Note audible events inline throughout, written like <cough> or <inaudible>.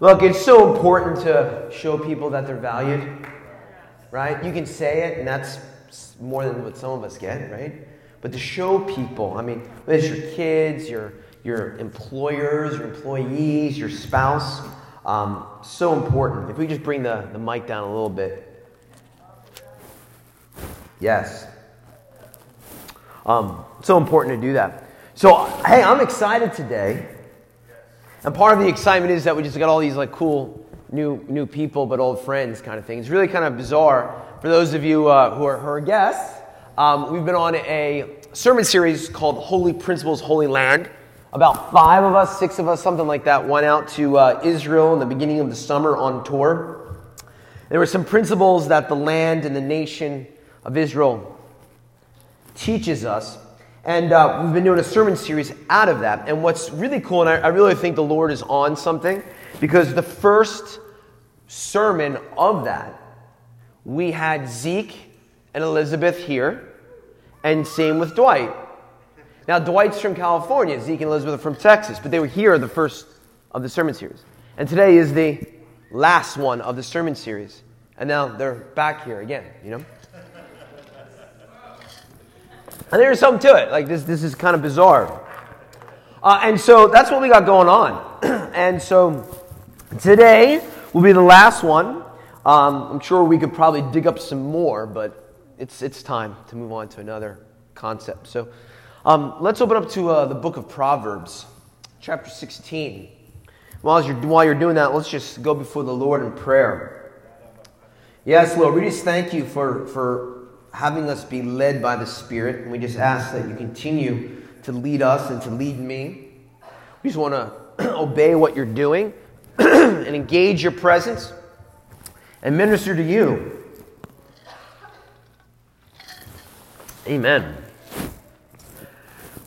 Look, it's so important to show people that they're valued, right? You can say it, and that's more than what some of us get, right? But to show people, I mean, whether it's your kids, your, your employers, your employees, your spouse, um, so important. If we just bring the, the mic down a little bit. Yes. Um, so important to do that. So, hey, I'm excited today and part of the excitement is that we just got all these like cool new new people, but old friends kind of thing. It's really kind of bizarre for those of you uh, who, are, are guests. Um, we've been on a sermon series called Holy Principles, Holy Land. About five of us, six of us, something like that, went out to uh, Israel in the beginning of the summer on tour. There were some principles that the land and the nation of Israel teaches us and uh, we've been doing a sermon series out of that. And what's really cool, and I, I really think the Lord is on something, because the first sermon of that, we had Zeke and Elizabeth here, and same with Dwight. Now, Dwight's from California, Zeke and Elizabeth are from Texas, but they were here the first of the sermon series. And today is the last one of the sermon series. And now they're back here again, you know? And there's something to it. Like this, this is kind of bizarre. Uh, and so that's what we got going on. <clears throat> and so today will be the last one. Um, I'm sure we could probably dig up some more, but it's, it's time to move on to another concept. So um, let's open up to uh, the book of Proverbs, chapter 16. While you're, while you're doing that, let's just go before the Lord in prayer. Yes, Lord, we just thank you for, for having us be led by the Spirit. And we just ask that you continue to lead us and to lead me. We just want <clears throat> to obey what you're doing <clears throat> and engage your presence and minister to you. Amen.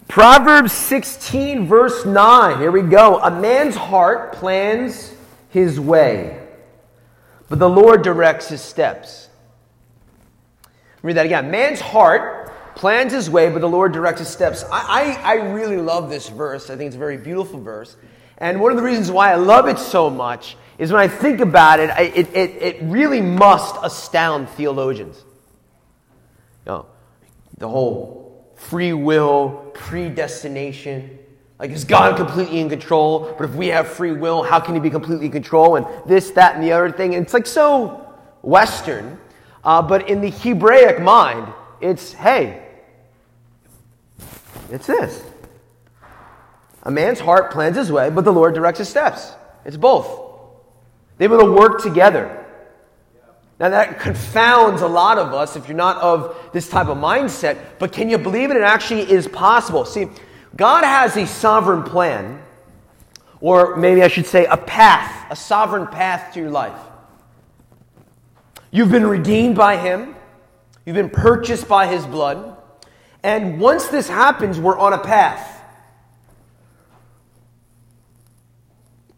Proverbs 16, verse 9. Here we go. A man's heart plans his way, but the Lord directs his steps. Read that again. Man's heart plans his way, but the Lord directs his steps. I, I, I really love this verse. I think it's a very beautiful verse. And one of the reasons why I love it so much is when I think about it, I, it, it, it really must astound theologians. You know, the whole free will, predestination. Like, is God completely in control? But if we have free will, how can He be completely in control? And this, that, and the other thing. And it's like so Western. Uh, but in the Hebraic mind, it's hey, it's this. A man's heart plans his way, but the Lord directs his steps. It's both. They will work together. Now, that confounds a lot of us if you're not of this type of mindset, but can you believe it? It actually is possible. See, God has a sovereign plan, or maybe I should say a path, a sovereign path to your life. You've been redeemed by Him, you've been purchased by His blood. And once this happens, we're on a path.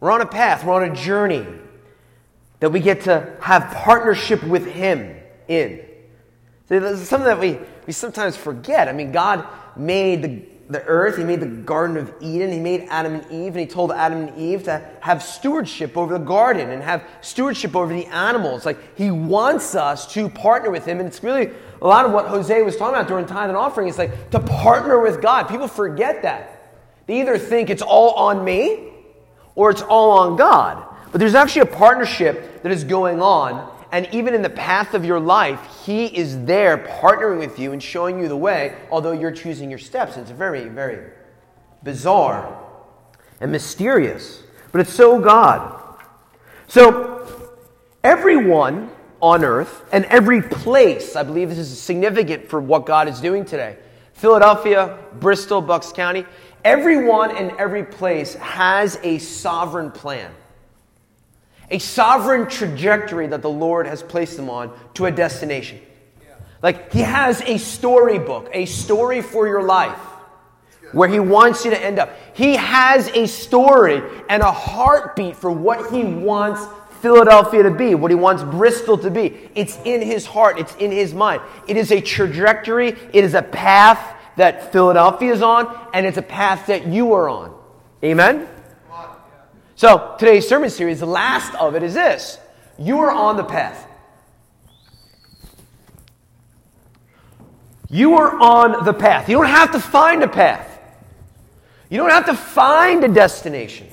We're on a path, we're on a journey that we get to have partnership with Him in. So this is something that we, we sometimes forget. I mean, God made the the earth, he made the Garden of Eden, he made Adam and Eve, and he told Adam and Eve to have stewardship over the garden and have stewardship over the animals. Like, he wants us to partner with him, and it's really a lot of what Jose was talking about during tithe and offering. It's like to partner with God. People forget that. They either think it's all on me or it's all on God. But there's actually a partnership that is going on and even in the path of your life, He is there partnering with you and showing you the way, although you're choosing your steps. It's very, very bizarre and mysterious. But it's so God. So, everyone on earth and every place, I believe this is significant for what God is doing today. Philadelphia, Bristol, Bucks County, everyone and every place has a sovereign plan a sovereign trajectory that the Lord has placed them on to a destination. Like He has a storybook, a story for your life where He wants you to end up. He has a story and a heartbeat for what He wants Philadelphia to be, what He wants Bristol to be. It's in His heart, it's in His mind. It is a trajectory, it is a path that Philadelphia is on, and it's a path that you are on. Amen? So, today's sermon series, the last of it is this You are on the path. You are on the path. You don't have to find a path, you don't have to find a destination.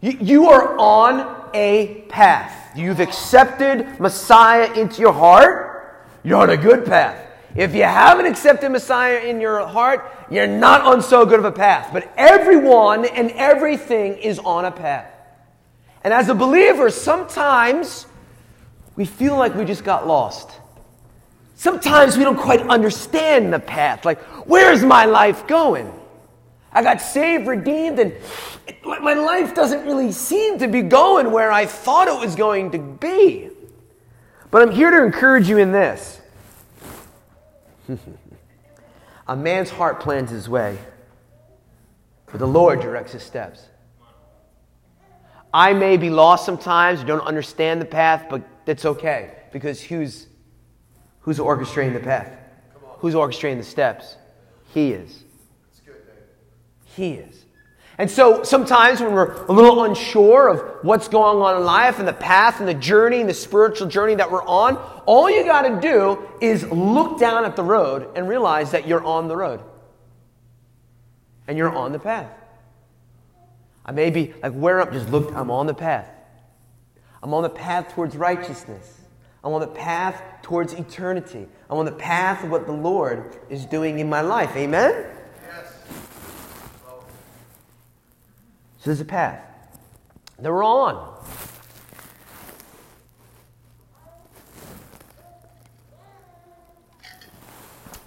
You, you are on a path. You've accepted Messiah into your heart, you're on a good path. If you haven't accepted Messiah in your heart, you're not on so good of a path. But everyone and everything is on a path. And as a believer, sometimes we feel like we just got lost. Sometimes we don't quite understand the path. Like, where's my life going? I got saved, redeemed, and my life doesn't really seem to be going where I thought it was going to be. But I'm here to encourage you in this <laughs> a man's heart plans his way, but the Lord directs his steps. I may be lost sometimes, don't understand the path, but that's okay because who's, who's orchestrating the path? Who's orchestrating the steps? He is. He is. And so sometimes when we're a little unsure of what's going on in life and the path and the journey and the spiritual journey that we're on, all you got to do is look down at the road and realize that you're on the road. And you're on the path. I may be like, where up? Just look, I'm on the path. I'm on the path towards righteousness. I'm on the path towards eternity. I'm on the path of what the Lord is doing in my life. Amen? So there's a path that we're on.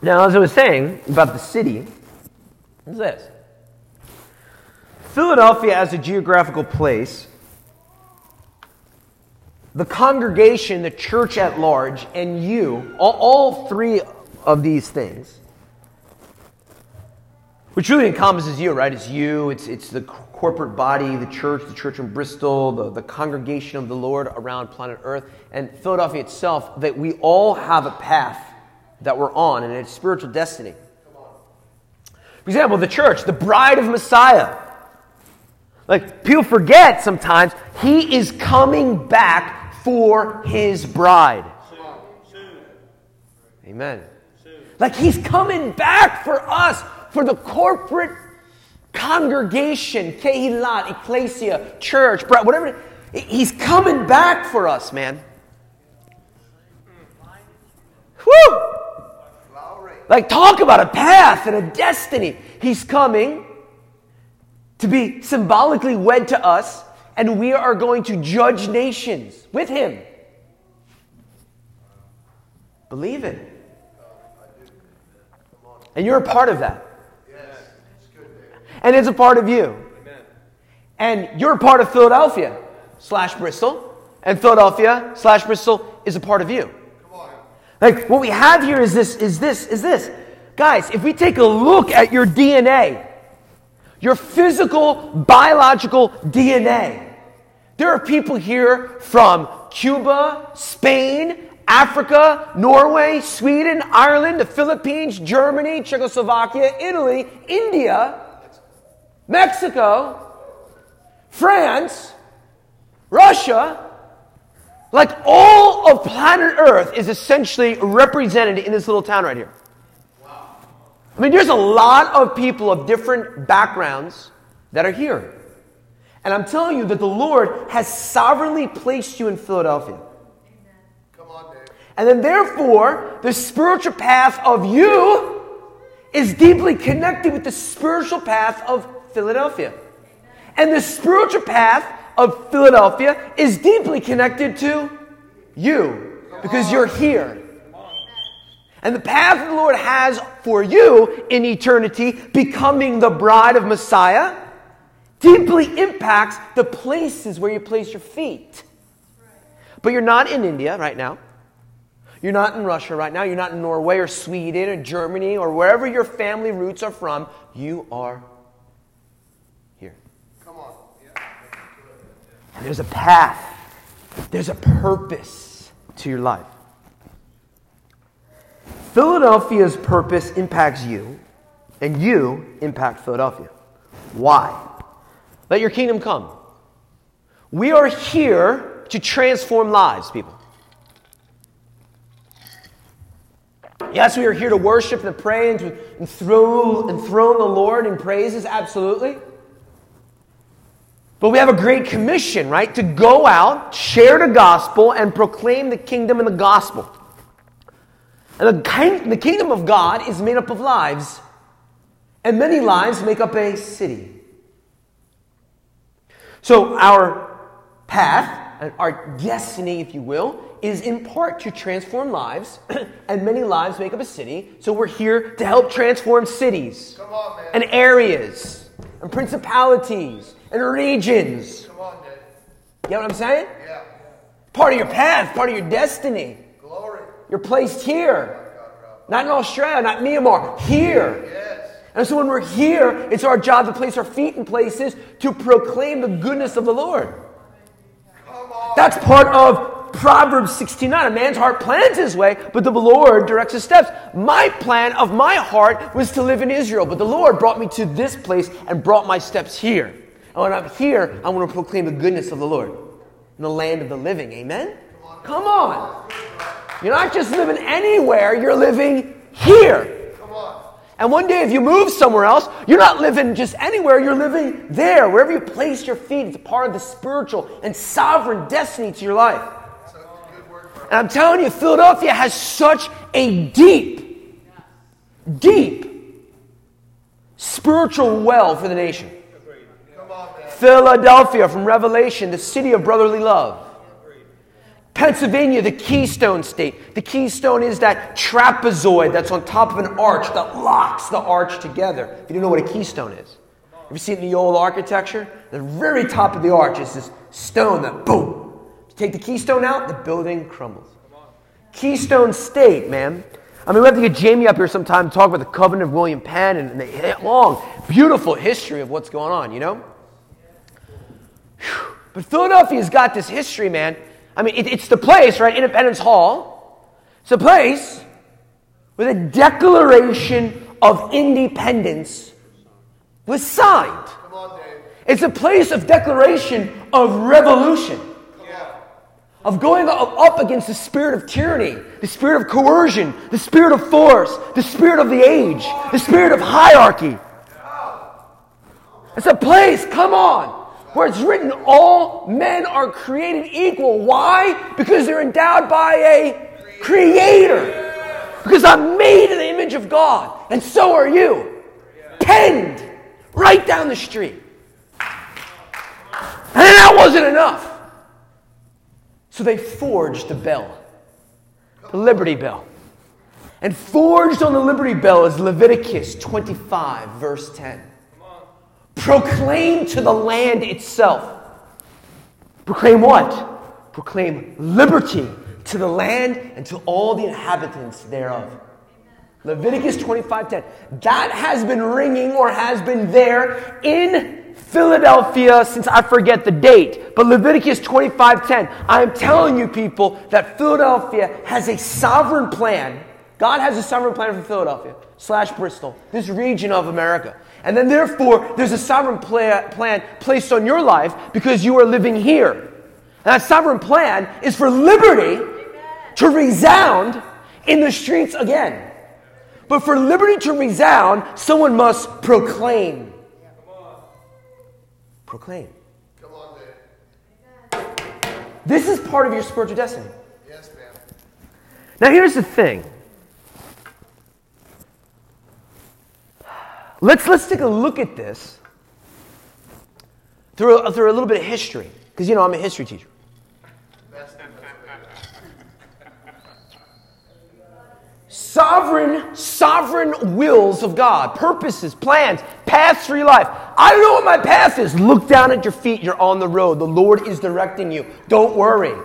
Now, as I was saying about the city, what's this? Philadelphia as a geographical place, the congregation, the church at large, and you, all, all three of these things, which really encompasses you, right? It's you, it's, it's the corporate body, the church, the church in Bristol, the, the congregation of the Lord around planet Earth, and Philadelphia itself, that we all have a path that we're on and it's spiritual destiny. For example, the church, the bride of Messiah. Like, people forget sometimes, he is coming back for his bride. Amen. Like, he's coming back for us for the corporate congregation, kehilat, ecclesia, church, whatever. He's coming back for us, man. Woo! Like, talk about a path and a destiny. He's coming to be symbolically wed to us, and we are going to judge nations with him. Believe it. And you're a part of that and it's a part of you. Amen. And you're a part of Philadelphia slash Bristol, and Philadelphia slash Bristol is a part of you. Like what we have here is this, is this, is this. Guys, if we take a look at your DNA, your physical, biological DNA, there are people here from Cuba, Spain, Africa, Norway, Sweden, Ireland, the Philippines, Germany, Czechoslovakia, Italy, India, Mexico, France, Russia, like all of planet Earth is essentially represented in this little town right here. I mean, there's a lot of people of different backgrounds that are here. And I'm telling you that the Lord has sovereignly placed you in Philadelphia. Come on, Dave. And then, therefore, the spiritual path of you is deeply connected with the spiritual path of Philadelphia. And the spiritual path of Philadelphia is deeply connected to you because you're here. And the path the Lord has for you in eternity, becoming the bride of Messiah, deeply impacts the places where you place your feet. But you're not in India right now. You're not in Russia right now. You're not in Norway or Sweden or Germany or wherever your family roots are from. You are And there's a path, there's a purpose to your life. Philadelphia's purpose impacts you, and you impact Philadelphia. Why? Let your kingdom come. We are here to transform lives, people. Yes, we are here to worship and pray and to enthrone, enthrone the Lord in praises, absolutely. But we have a great commission, right? To go out, share the gospel, and proclaim the kingdom and the gospel. And the, the kingdom of God is made up of lives, and many lives make up a city. So, our path, and our destiny, if you will, is in part to transform lives, <clears throat> and many lives make up a city. So, we're here to help transform cities on, and areas and principalities and regions. Come on, Dad. You know what I'm saying? Yeah. Part of your path, part of your destiny. Glory. You're placed here. Oh not in Australia, not Myanmar. Here. Yes. And so when we're here, it's our job to place our feet in places to proclaim the goodness of the Lord. That's part of Proverbs 69. A man's heart plans his way, but the Lord directs his steps. My plan of my heart was to live in Israel, but the Lord brought me to this place and brought my steps here. And when I'm here, I want to proclaim the goodness of the Lord in the land of the living. Amen? Come on. You're not just living anywhere, you're living here. And one day, if you move somewhere else, you're not living just anywhere, you're living there. Wherever you place your feet, it's a part of the spiritual and sovereign destiny to your life. And I'm telling you, Philadelphia has such a deep, deep spiritual well for the nation. Philadelphia from Revelation, the city of brotherly love. Pennsylvania, the Keystone State. The Keystone is that trapezoid that's on top of an arch that locks the arch together. If you don't know what a keystone is, have you seen the old architecture? The very top of the arch is this stone that boom. Take the keystone out, the building crumbles. Keystone State, man. I mean, we have to get Jamie up here sometime to talk about the covenant of William Penn and the long, beautiful history of what's going on, you know? But Philadelphia's got this history, man. I mean, it, it's the place, right? Independence Hall. It's a place where the Declaration of Independence was signed. On, it's a place of declaration of revolution, of going up against the spirit of tyranny, the spirit of coercion, the spirit of force, the spirit of the age, the spirit of hierarchy. It's a place, come on, where it's written all men are created equal. Why? Because they're endowed by a creator. Because I'm made in the image of God, and so are you. Penned right down the street. And that wasn't enough. So they forged the bell, the Liberty Bell. And forged on the Liberty Bell is Leviticus 25, verse 10. Proclaim to the land itself. Proclaim what? Proclaim liberty to the land and to all the inhabitants thereof. Leviticus 25:10. That has been ringing or has been there in Philadelphia since I forget the date. But Leviticus 25:10. I am telling you people that Philadelphia has a sovereign plan. God has a sovereign plan for Philadelphia slash Bristol, this region of America. And then, therefore, there's a sovereign plan placed on your life because you are living here. And that sovereign plan is for liberty to resound in the streets again. But for liberty to resound, someone must proclaim. Proclaim. Come on, This is part of your spiritual destiny. Yes, ma'am. Now, here's the thing Let's, let's take a look at this through a, through a little bit of history, because you know I'm a history teacher. sovereign, sovereign wills of God, purposes, plans, paths for your life. I don't know what my path is. Look down at your feet. You're on the road. The Lord is directing you. Don't worry.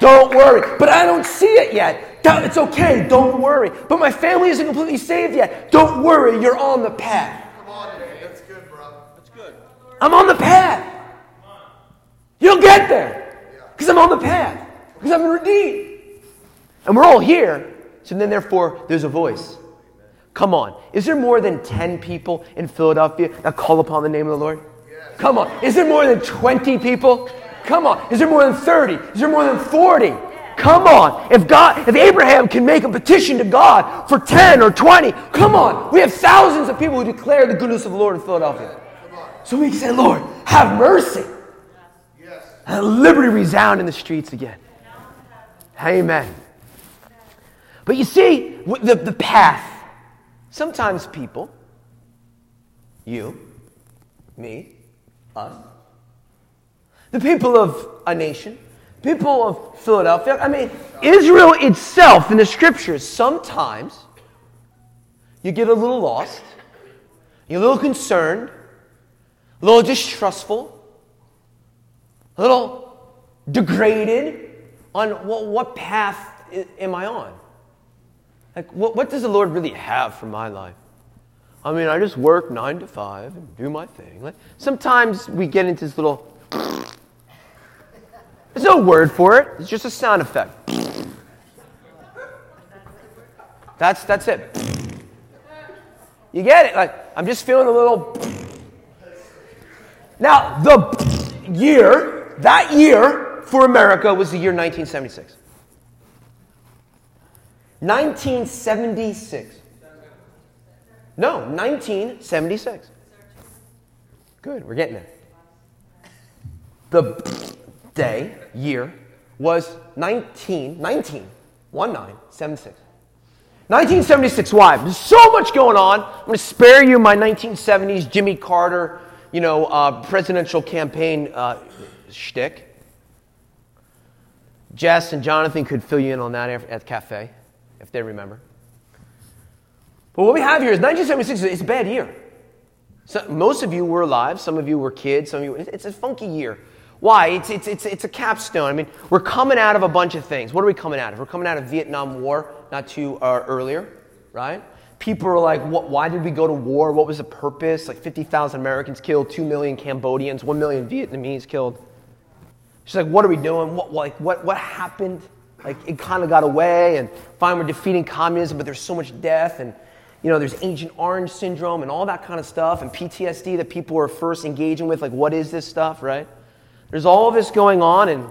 Don't worry. But I don't see it yet. It's okay, don't worry. But my family isn't completely saved yet. Don't worry, you're on the path. Come on, That's good, bro. That's good. I'm on the path. You'll get there. Because I'm on the path. Because I'm redeemed. And we're all here. So then, therefore, there's a voice. Come on. Is there more than 10 people in Philadelphia that call upon the name of the Lord? Come on. Is there more than 20 people? Come on. Is there more than 30? Is there more than 40? Come on. If God, if Abraham can make a petition to God for 10 or 20, come on. We have thousands of people who declare the goodness of the Lord in Philadelphia. So we can say, Lord, have mercy. And liberty resound in the streets again. Amen. But you see, the, the path. Sometimes people, you, me, us, the people of a nation, people of Philadelphia, I mean, Israel itself in the scriptures, sometimes you get a little lost, you're a little concerned, a little distrustful, a little degraded on what, what path am I on? Like, what, what does the Lord really have for my life? I mean, I just work nine to five and do my thing. Like, sometimes we get into this little. <laughs> There's no word for it. It's just a sound effect. That's that's it. You get it? Like I'm just feeling a little. Now the year, that year for America was the year 1976. 1976. No, 1976. Good, we're getting there. The day, year, was 19, 19, 1976. 1976, why? There's so much going on. I'm going to spare you my 1970s Jimmy Carter, you know, uh, presidential campaign uh, shtick. Jess and Jonathan could fill you in on that at the cafe if they remember. But what we have here is 1976 is a bad year. So most of you were alive, some of you were kids, some of you, it's a funky year. Why? It's, it's, it's, it's a capstone. I mean, we're coming out of a bunch of things. What are we coming out of? We're coming out of Vietnam War not too uh, earlier, right? People are like, what, why did we go to war? What was the purpose? Like 50,000 Americans killed, 2 million Cambodians, 1 million Vietnamese killed. She's like, what are we doing? What, like, what, what happened? Like it kind of got away, and fine, we're defeating communism, but there's so much death, and you know, there's Agent Orange syndrome and all that kind of stuff, and PTSD that people are first engaging with. Like, what is this stuff, right? There's all this going on, and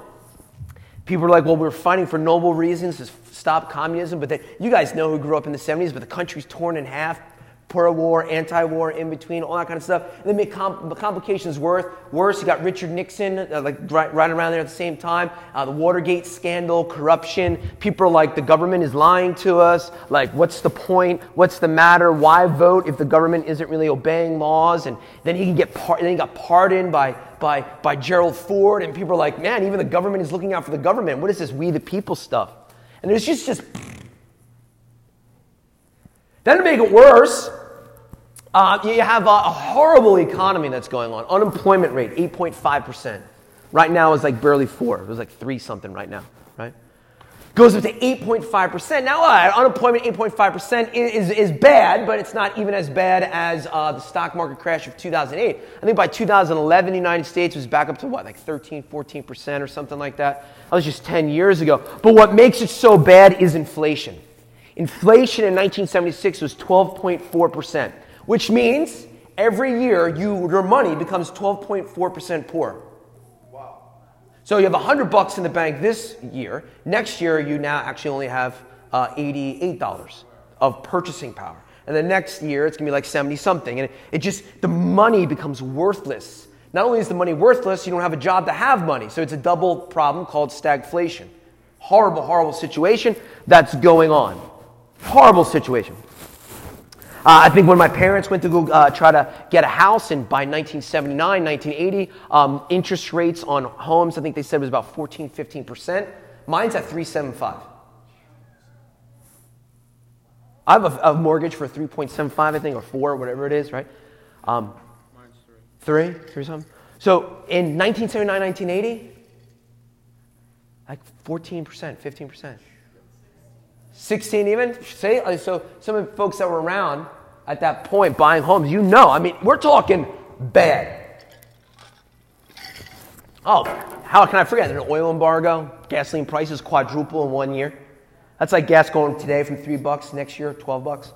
people are like, well, we're fighting for noble reasons to stop communism, but then, you guys know who grew up in the 70s, but the country's torn in half pro war, anti war, in between, all that kind of stuff. And then make com- complications worse. Worse, you got Richard Nixon, uh, like right, right, around there at the same time. Uh, the Watergate scandal, corruption. People are like, the government is lying to us. Like, what's the point? What's the matter? Why vote if the government isn't really obeying laws? And then he can get par- then he got pardoned by, by, by Gerald Ford. And people are like, man, even the government is looking out for the government. What is this we the people stuff? And there's just just then to make it worse, uh, you have a, horrible economy that's going on. Unemployment rate, 8.5%. Right now is like barely 4. It was like 3 something right now, right? Goes up to 8.5%. Now, uh, unemployment 8.5% is, is bad, but it's not even as bad as uh, the stock market crash of 2008. I think by 2011, the United States was back up to what, like 13, 14% or something like that. That was just 10 years ago. But what makes it so bad is inflation. Inflation in 1976 was 12.4% which means every year you, your money becomes 12.4% poor. Wow. So you have 100 bucks in the bank this year. Next year, you now actually only have uh, $88 of purchasing power. And the next year, it's going to be like 70 something. And it, it just, the money becomes worthless. Not only is the money worthless, you don't have a job to have money. So it's a double problem called stagflation. Horrible, horrible situation that's going on. Horrible situation. Uh, I think when my parents went to go uh, try to get a house, and by 1979, 1980, um, interest rates on homes, I think they said was about 14, 15%. Mine's at 375. I have a, a mortgage for 3.75, I think, or four, whatever it is, right? Um, Mine's three. Three? Three something? So in 1979, 1980, like 14%, 15%. 16 even? Say, so some of the folks that were around at that point buying homes, you know, I mean, we're talking bad. Oh, how can I forget? An oil embargo, gasoline prices quadruple in one year. That's like gas going today from three bucks next year, 12 bucks.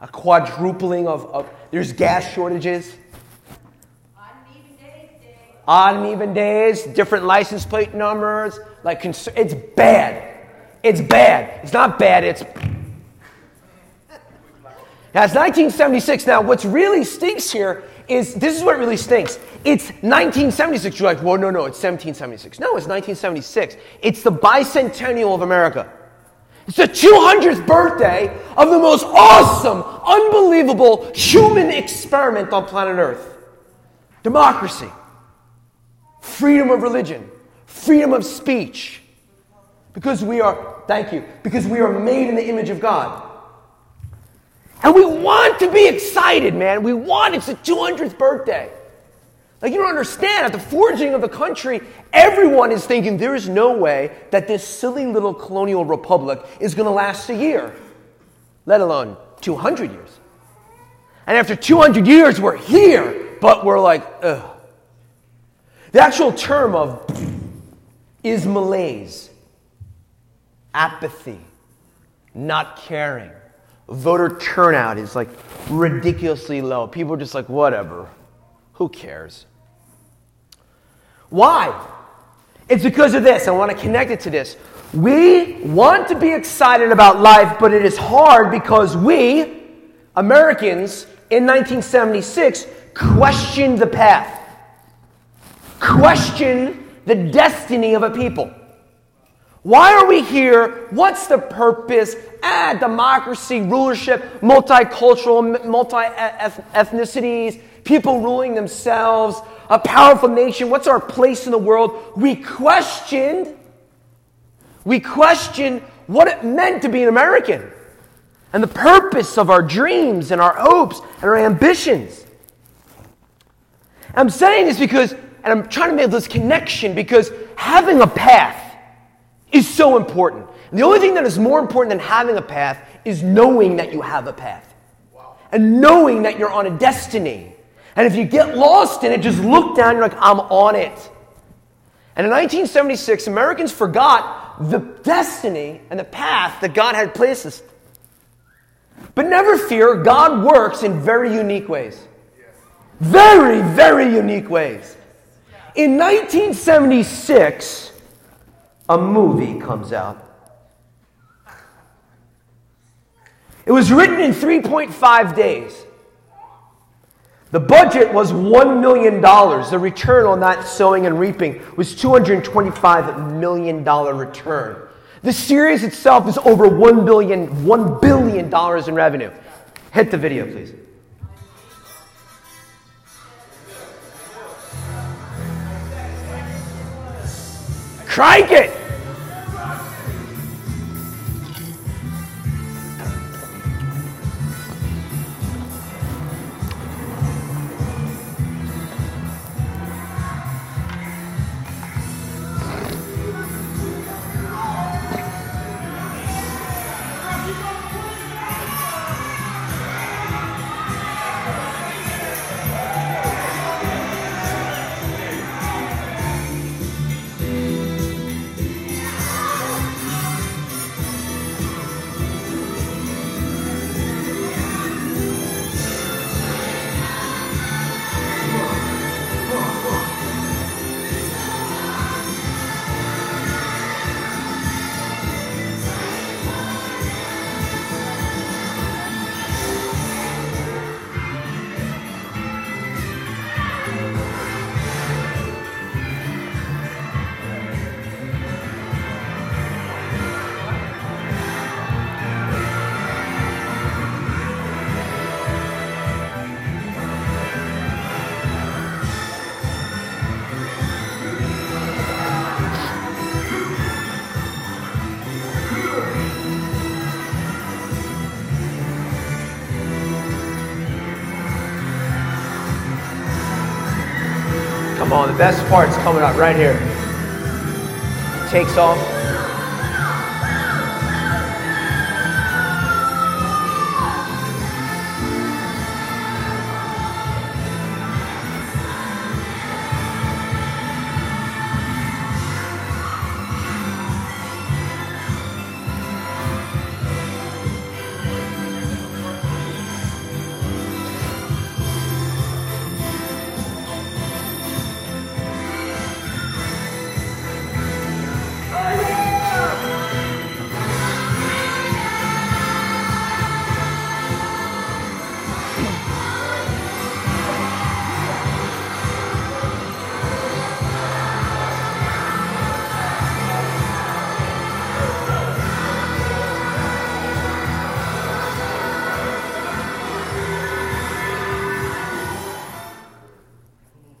A quadrupling of, of there's gas shortages. odd and even days, different license plate numbers. Like, it's bad. It's bad. It's not bad, it's. Now, it's 1976. Now, what's really stinks here is this is what really stinks. It's 1976. You're like, well, no, no, it's 1776. No, it's 1976. It's the bicentennial of America. It's the 200th birthday of the most awesome, unbelievable human experiment on planet Earth democracy, freedom of religion, freedom of speech. Because we are, thank you, because we are made in the image of God. And we want to be excited, man. We want, it's the 200th birthday. Like, you don't understand. At the forging of the country, everyone is thinking there is no way that this silly little colonial republic is going to last a year, let alone 200 years. And after 200 years, we're here, but we're like, ugh. The actual term of is malaise, apathy, not caring voter turnout is like ridiculously low. People are just like, whatever. Who cares? Why? It's because of this. I want to connect it to this. We want to be excited about life, but it is hard because we, Americans, in 1976, questioned the path, questioned the destiny of a people. Why are we here? What's the purpose? Ah, democracy, rulership, multicultural, multi ethnicities, people ruling themselves, a powerful nation. What's our place in the world? We questioned, we questioned what it meant to be an American and the purpose of our dreams and our hopes and our ambitions. I'm saying this because, and I'm trying to make this connection because having a path is so important. And the only thing that is more important than having a path is knowing that you have a path. Wow. And knowing that you're on a destiny. And if you get lost in it, just look down, you're like, I'm on it. And in 1976, Americans forgot the destiny and the path that God had placed us. But never fear, God works in very unique ways. Very, very unique ways. In 1976, a movie comes out. It was written in 3.5 days. The budget was $1 million. The return on that sowing and reaping was $225 million return. The series itself is over $1 billion, $1 billion in revenue. Hit the video, please. Crank it! Best part's coming up right here. Takes off.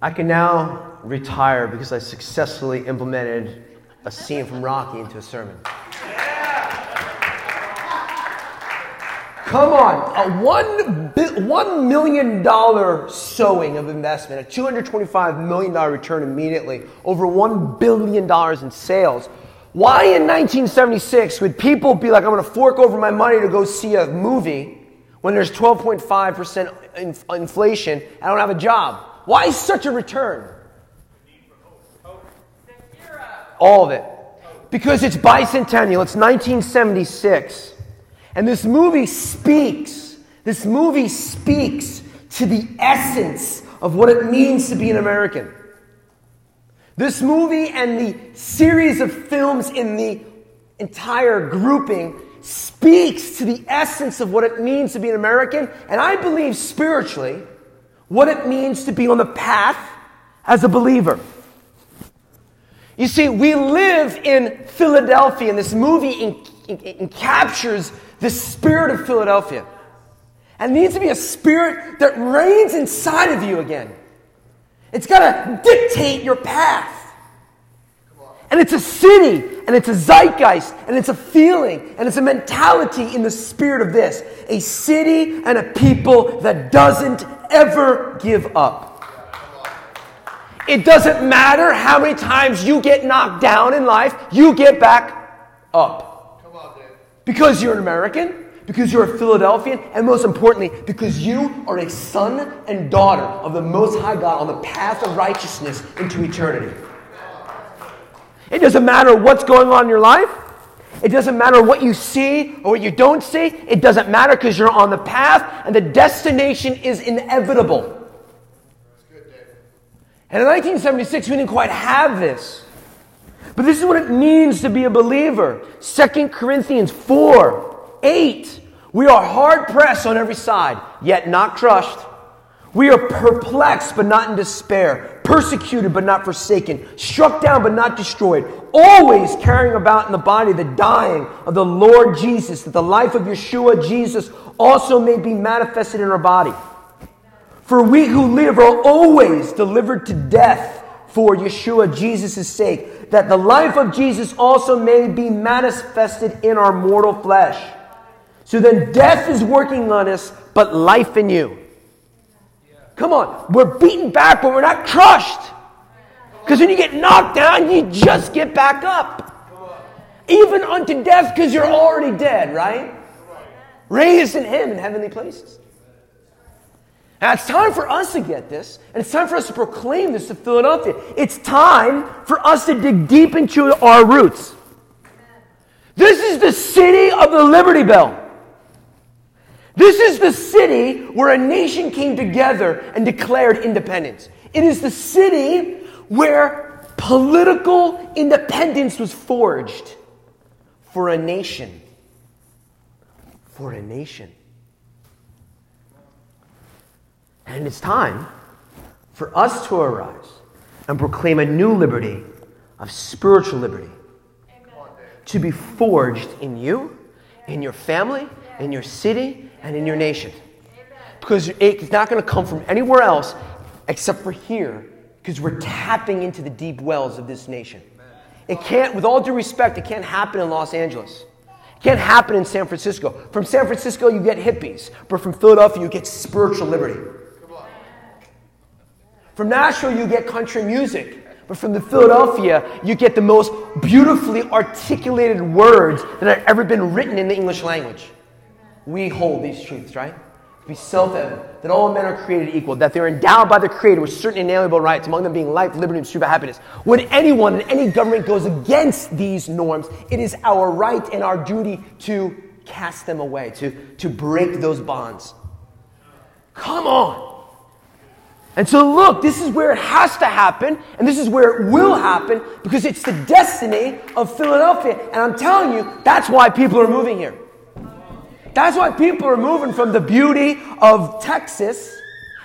I can now retire because I successfully implemented a scene from Rocky into a sermon. Come on, a one, $1 million sowing of investment, a $225 million return immediately, over $1 billion in sales. Why in 1976 would people be like, I'm going to fork over my money to go see a movie when there's 12.5% inflation and I don't have a job? Why such a return? All of it. Because it's bicentennial, it's 1976. And this movie speaks, this movie speaks to the essence of what it means to be an American. This movie and the series of films in the entire grouping speaks to the essence of what it means to be an American, and I believe spiritually what it means to be on the path as a believer. You see, we live in Philadelphia, and this movie captures the spirit of Philadelphia. And needs to be a spirit that reigns inside of you again. It's got to dictate your path. And it's a city, and it's a zeitgeist, and it's a feeling, and it's a mentality in the spirit of this a city and a people that doesn't ever give up. It doesn't matter how many times you get knocked down in life, you get back up. Because you're an American, because you're a Philadelphian, and most importantly, because you are a son and daughter of the Most High God on the path of righteousness into eternity. It doesn't matter what's going on in your life. It doesn't matter what you see or what you don't see. It doesn't matter because you're on the path and the destination is inevitable. And in 1976, we didn't quite have this. But this is what it means to be a believer. 2 Corinthians 4 8. We are hard pressed on every side, yet not crushed. We are perplexed, but not in despair, persecuted, but not forsaken, struck down, but not destroyed, always carrying about in the body the dying of the Lord Jesus, that the life of Yeshua Jesus also may be manifested in our body. For we who live are always delivered to death for Yeshua Jesus' sake that the life of Jesus also may be manifested in our mortal flesh. So then death is working on us, but life in you. Come on, we're beaten back, but we're not crushed. Because when you get knocked down, you just get back up. Even unto death, because you're already dead, right? Raised in Him in heavenly places. Now, it's time for us to get this, and it's time for us to proclaim this to Philadelphia. It's time for us to dig deep into our roots. This is the city of the Liberty Bell. This is the city where a nation came together and declared independence. It is the city where political independence was forged for a nation. For a nation. And it's time for us to arise and proclaim a new liberty of spiritual liberty to be forged in you, in your family, in your city, and in your nation. Because it's not going to come from anywhere else except for here, because we're tapping into the deep wells of this nation. It can't, with all due respect, it can't happen in Los Angeles. It can't happen in San Francisco. From San Francisco, you get hippies, but from Philadelphia, you get spiritual liberty. From Nashville, you get country music. But from the Philadelphia, you get the most beautifully articulated words that have ever been written in the English language. We hold these truths, right? Be self evident that all men are created equal, that they're endowed by the Creator with certain inalienable rights, among them being life, liberty, and pursuit of happiness. When anyone in any government goes against these norms, it is our right and our duty to cast them away, to, to break those bonds. Come on. And so, look, this is where it has to happen, and this is where it will happen because it's the destiny of Philadelphia. And I'm telling you, that's why people are moving here. That's why people are moving from the beauty of Texas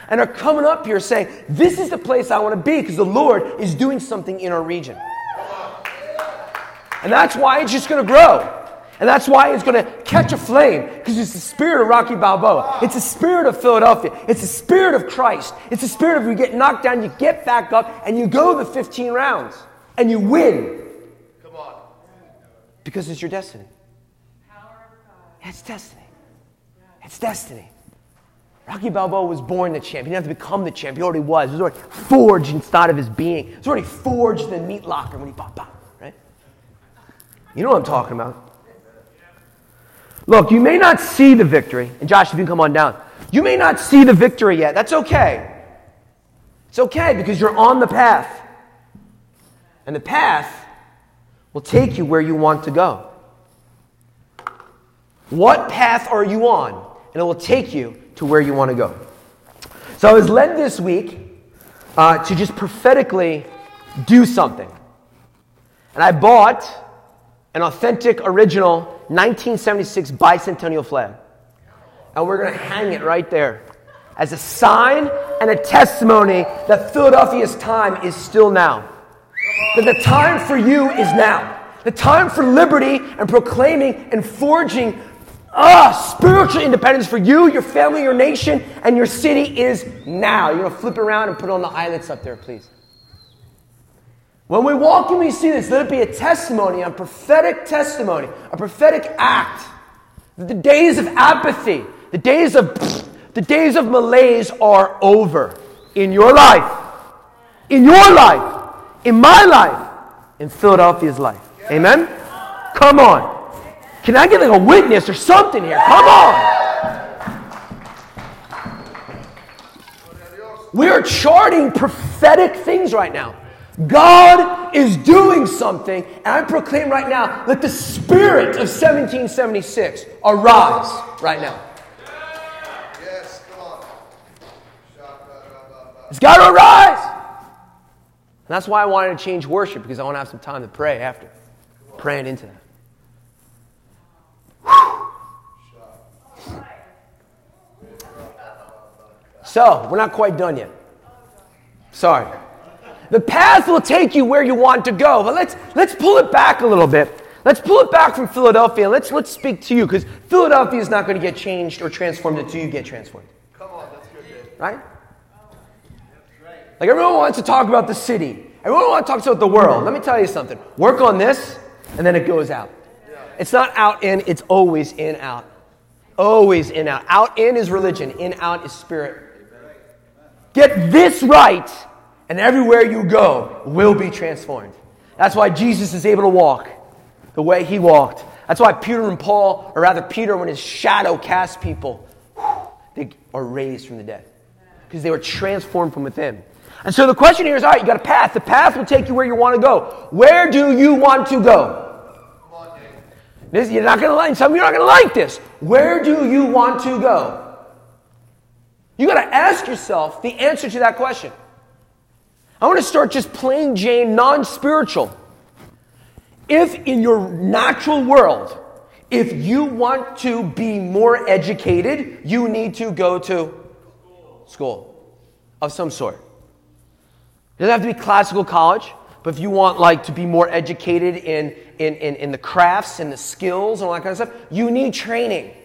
and are coming up here saying, This is the place I want to be because the Lord is doing something in our region. And that's why it's just going to grow. And that's why it's going to catch a flame because it's the spirit of Rocky Balboa. It's the spirit of Philadelphia. It's the spirit of Christ. It's the spirit of you get knocked down, you get back up, and you go the 15 rounds and you win. Come on. Because it's your destiny. It's destiny. It's destiny. Rocky Balboa was born the champ. He didn't have to become the champ. He already was. He was already forged inside of his being. He was already forged in the meat locker when he popped out, right? You know what I'm talking about. Look, you may not see the victory. And Josh, if you can come on down. You may not see the victory yet. That's okay. It's okay because you're on the path. And the path will take you where you want to go. What path are you on? And it will take you to where you want to go. So I was led this week uh, to just prophetically do something. And I bought an authentic, original 1976 bicentennial flag. And we're going to hang it right there as a sign and a testimony that Philadelphia's time is still now. That the time for you is now. The time for liberty and proclaiming and forging Ah, spiritual independence for you, your family, your nation, and your city is now. You're going to flip around and put on the eyelets up there, please. When we walk and we see this, let it be a testimony, a prophetic testimony, a prophetic act. The days of apathy, the days of the days of malaise are over in your life, in your life, in my life, in Philadelphia's life. Amen. Come on. Can I get like a witness or something here? Come on. We are charting prophetic things right now. God is doing something, and I proclaim right now let the spirit of 1776 arise right now. It's got to arise. And that's why I wanted to change worship because I want to have some time to pray after, praying into that. So, we're not quite done yet. Sorry. The path will take you where you want to go, but let's, let's pull it back a little bit. Let's pull it back from Philadelphia and let's, let's speak to you because Philadelphia is not going to get changed or transformed until you get transformed. Come on, that's good. Right? Like everyone wants to talk about the city. Everyone wants to talk about the world. Let me tell you something. Work on this, and then it goes out. It's not out in, it's always in out. Always in out. Out in is religion, in out is spirit. Get this right, and everywhere you go will be transformed. That's why Jesus is able to walk the way he walked. That's why Peter and Paul, or rather Peter, when his shadow cast people, they are raised from the dead because they were transformed from within. And so the question here is all right, you got a path. The path will take you where you want to go. Where do you want to go? This, you're not going to like, some of you are not to like this. Where do you want to go? You got to ask yourself the answer to that question. I want to start just plain Jane, non spiritual. If in your natural world, if you want to be more educated, you need to go to school of some sort. It doesn't have to be classical college, but if you want like to be more educated in, in, in, in the crafts and the skills and all that kind of stuff, you need training.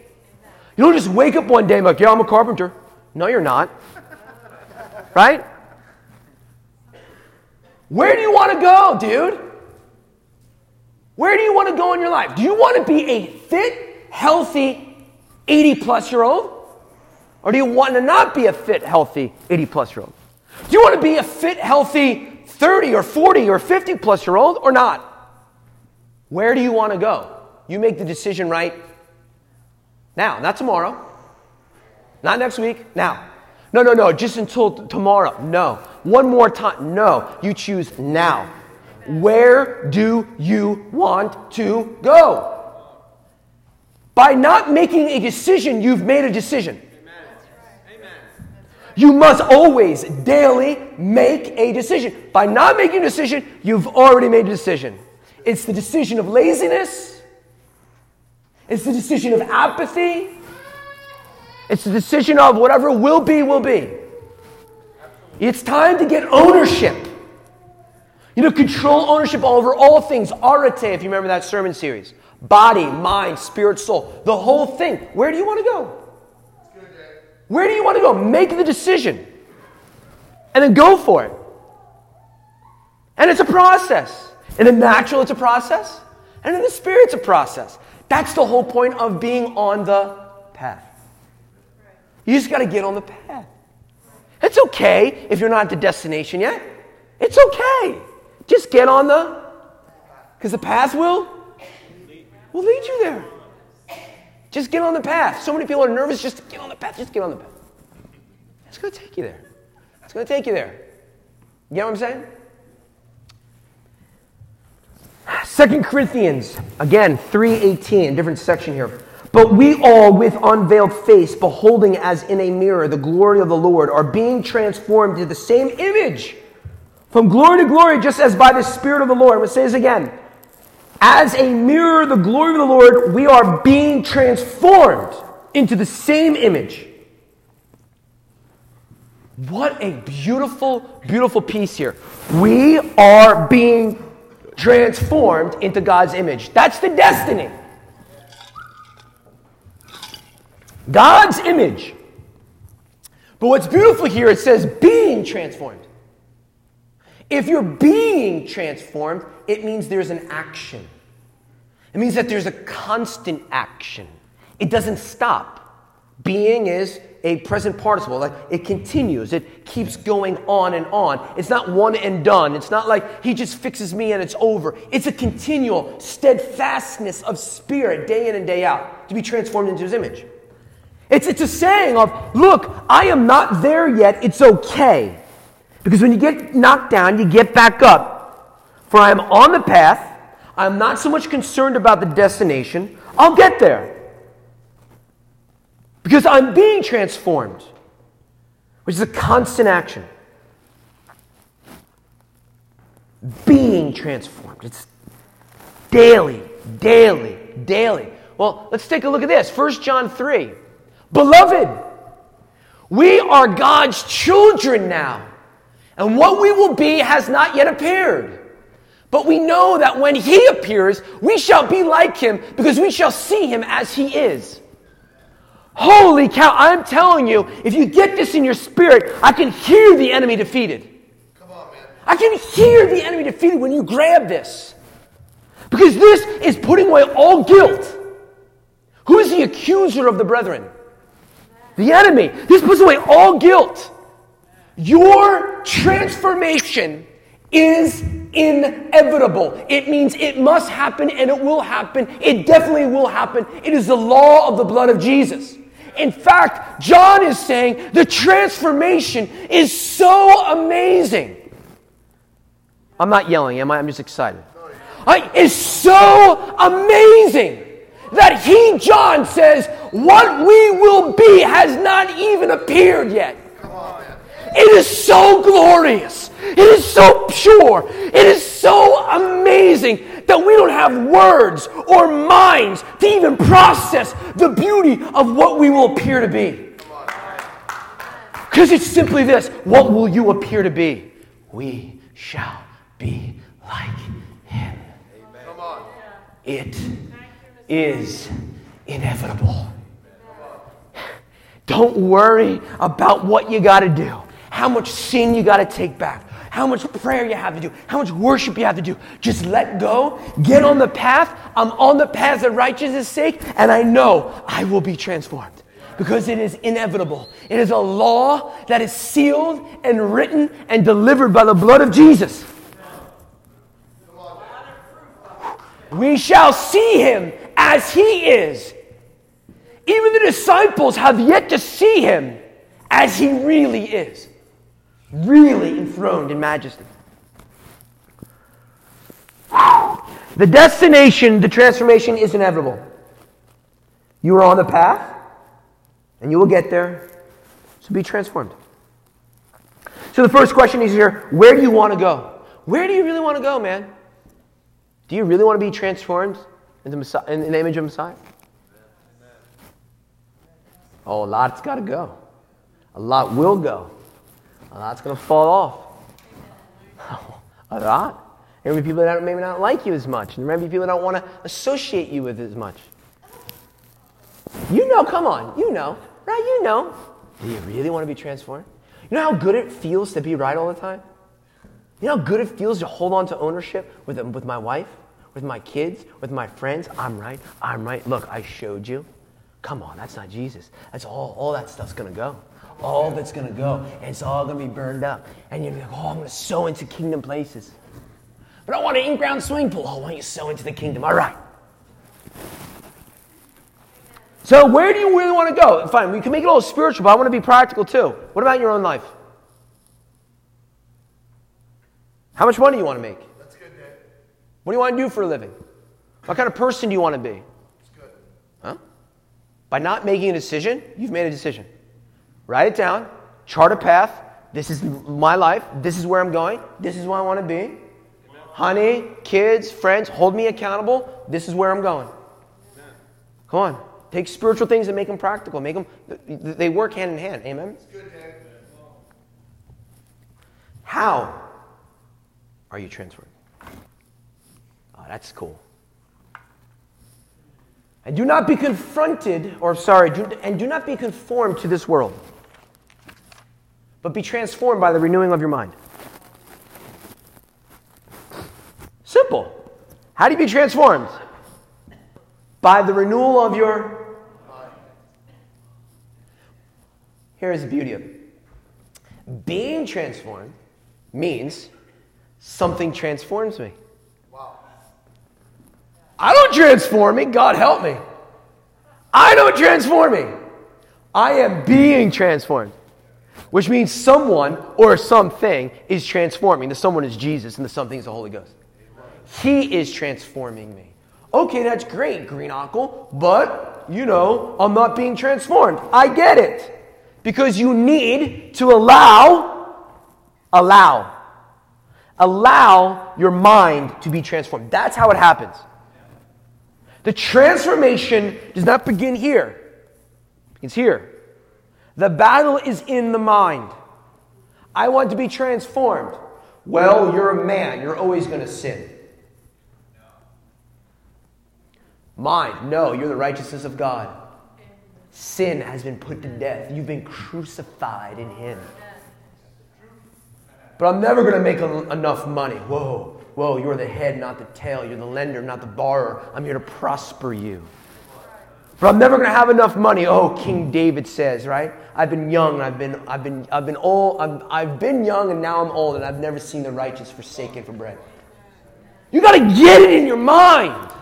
You don't just wake up one day and be like, yeah, I'm a carpenter. No, you're not. Right? Where do you want to go, dude? Where do you want to go in your life? Do you want to be a fit, healthy 80 plus year old? Or do you want to not be a fit, healthy 80 plus year old? Do you want to be a fit, healthy 30 or 40 or 50 plus year old or not? Where do you want to go? You make the decision right now, not tomorrow, not next week, now. No, no, no, just until t- tomorrow. No. One more time. No. You choose now. Where do you want to go? By not making a decision, you've made a decision. You must always, daily, make a decision. By not making a decision, you've already made a decision. It's the decision of laziness, it's the decision of apathy, it's the decision of whatever will be, will be. It's time to get ownership. You know, control ownership over all things. Arete, if you remember that sermon series. body, mind, spirit, soul. The whole thing. Where do you want to go? Where do you want to go? Make the decision. And then go for it. And it's a process. In the natural, it's a process. And in the spirit, it's a process. That's the whole point of being on the path. You just got to get on the path. It's okay if you're not at the destination yet. It's okay. Just get on the, because the path will, will lead you there. Just get on the path. So many people are nervous just to get on the path. Just get on the path. It's going to take you there. It's going to take you there. You know what I'm saying? Second Corinthians, again, 3.18, different section here. But we all, with unveiled face, beholding as in a mirror the glory of the Lord, are being transformed into the same image from glory to glory, just as by the Spirit of the Lord. I'm going to say this again. As a mirror, the glory of the Lord, we are being transformed into the same image. What a beautiful, beautiful piece here. We are being transformed into God's image. That's the destiny. God's image. But what's beautiful here, it says being transformed. If you're being transformed, it means there's an action. It means that there's a constant action. It doesn't stop. Being is a present participle. Like it continues. It keeps going on and on. It's not one and done. It's not like he just fixes me and it's over. It's a continual steadfastness of spirit day in and day out to be transformed into his image. It's, it's a saying of, look, I am not there yet. It's okay. Because when you get knocked down, you get back up. For I am on the path. I'm not so much concerned about the destination. I'll get there. Because I'm being transformed, which is a constant action. Being transformed. It's daily, daily, daily. Well, let's take a look at this. 1 John 3. Beloved, we are God's children now. And what we will be has not yet appeared. But we know that when he appears, we shall be like him because we shall see him as he is. Holy cow, I'm telling you, if you get this in your spirit, I can hear the enemy defeated. Come on, man. I can hear the enemy defeated when you grab this. Because this is putting away all guilt. Who is the accuser of the brethren? The enemy. This puts away all guilt. Your transformation is inevitable. It means it must happen and it will happen. It definitely will happen. It is the law of the blood of Jesus. In fact, John is saying the transformation is so amazing. I'm not yelling, am I? I'm just excited. I, it's so amazing that he, John, says, what we will be has not even appeared yet. It is so glorious. It is so pure. It is so amazing that we don't have words or minds to even process the beauty of what we will appear to be. Because it's simply this what will you appear to be? We shall be like him. It is inevitable. Don't worry about what you got to do how much sin you got to take back, how much prayer you have to do, how much worship you have to do. Just let go, get on the path. I'm on the path of righteousness' sake, and I know I will be transformed because it is inevitable. It is a law that is sealed and written and delivered by the blood of Jesus. We shall see him as he is. Even the disciples have yet to see him as he really is really enthroned in majesty. The destination, the transformation is inevitable. You are on the path, and you will get there. So be transformed. So the first question is here where do you want to go? Where do you really want to go, man? Do you really want to be transformed in the, in the image of Messiah? Oh, a lot's got to go. A lot will go. A lot's going to fall off. <laughs> A lot. There may be people that maybe not like you as much. And there may be people that don't want to associate you with as much. You know, come on, you know, right? You know. Do you really want to be transformed? You know how good it feels to be right all the time? You know how good it feels to hold on to ownership with, with my wife, with my kids, with my friends? I'm right, I'm right. Look, I showed you. Come on, that's not Jesus. That's all, all that stuff's going to go. All of it's going to go. And it's all going to be burned up. And you're like, oh, I'm going to sow into kingdom places. But I want an in-ground swimming pool. Oh, why don't you sow into the kingdom? All right. So where do you really want to go? Fine, we can make it all spiritual, but I want to be practical too. What about your own life? How much money do you want to make? That's good. What do you want to do for a living? What kind of person do you want to be? That's good. Huh? By not making a decision, you've made a decision. Write it down, chart a path. This is my life. This is where I'm going. This is where I want to be. Honey, kids, friends, hold me accountable. This is where I'm going. Come on. Take spiritual things and make them practical. Make them, they work hand in hand. Amen? Good, How are you transferred? Oh, ah, that's cool. And do not be confronted, or sorry, do, and do not be conformed to this world, but be transformed by the renewing of your mind. Simple. How do you be transformed? By the renewal of your. Here is the beauty of it. Being transformed means something transforms me. Wow. I don't transform me. God help me. I don't transform me. I am being transformed, which means someone or something is transforming. The someone is Jesus, and the something is the Holy Ghost. He is transforming me. Okay, that's great, Green Uncle, but you know, I'm not being transformed. I get it. Because you need to allow, allow, allow your mind to be transformed. That's how it happens. The transformation does not begin here, it's here. The battle is in the mind. I want to be transformed. Well, you're a man, you're always going to sin. Mind, no, you're the righteousness of God. Sin has been put to death. You've been crucified in Him. But I'm never going to make en- enough money. Whoa, whoa, you're the head, not the tail. You're the lender, not the borrower. I'm here to prosper you. But I'm never going to have enough money. Oh, King David says, right? I've been young, I've been, I've been, I've been old, I've, I've been young, and now I'm old, and I've never seen the righteous forsaken for bread. You got to get it in your mind.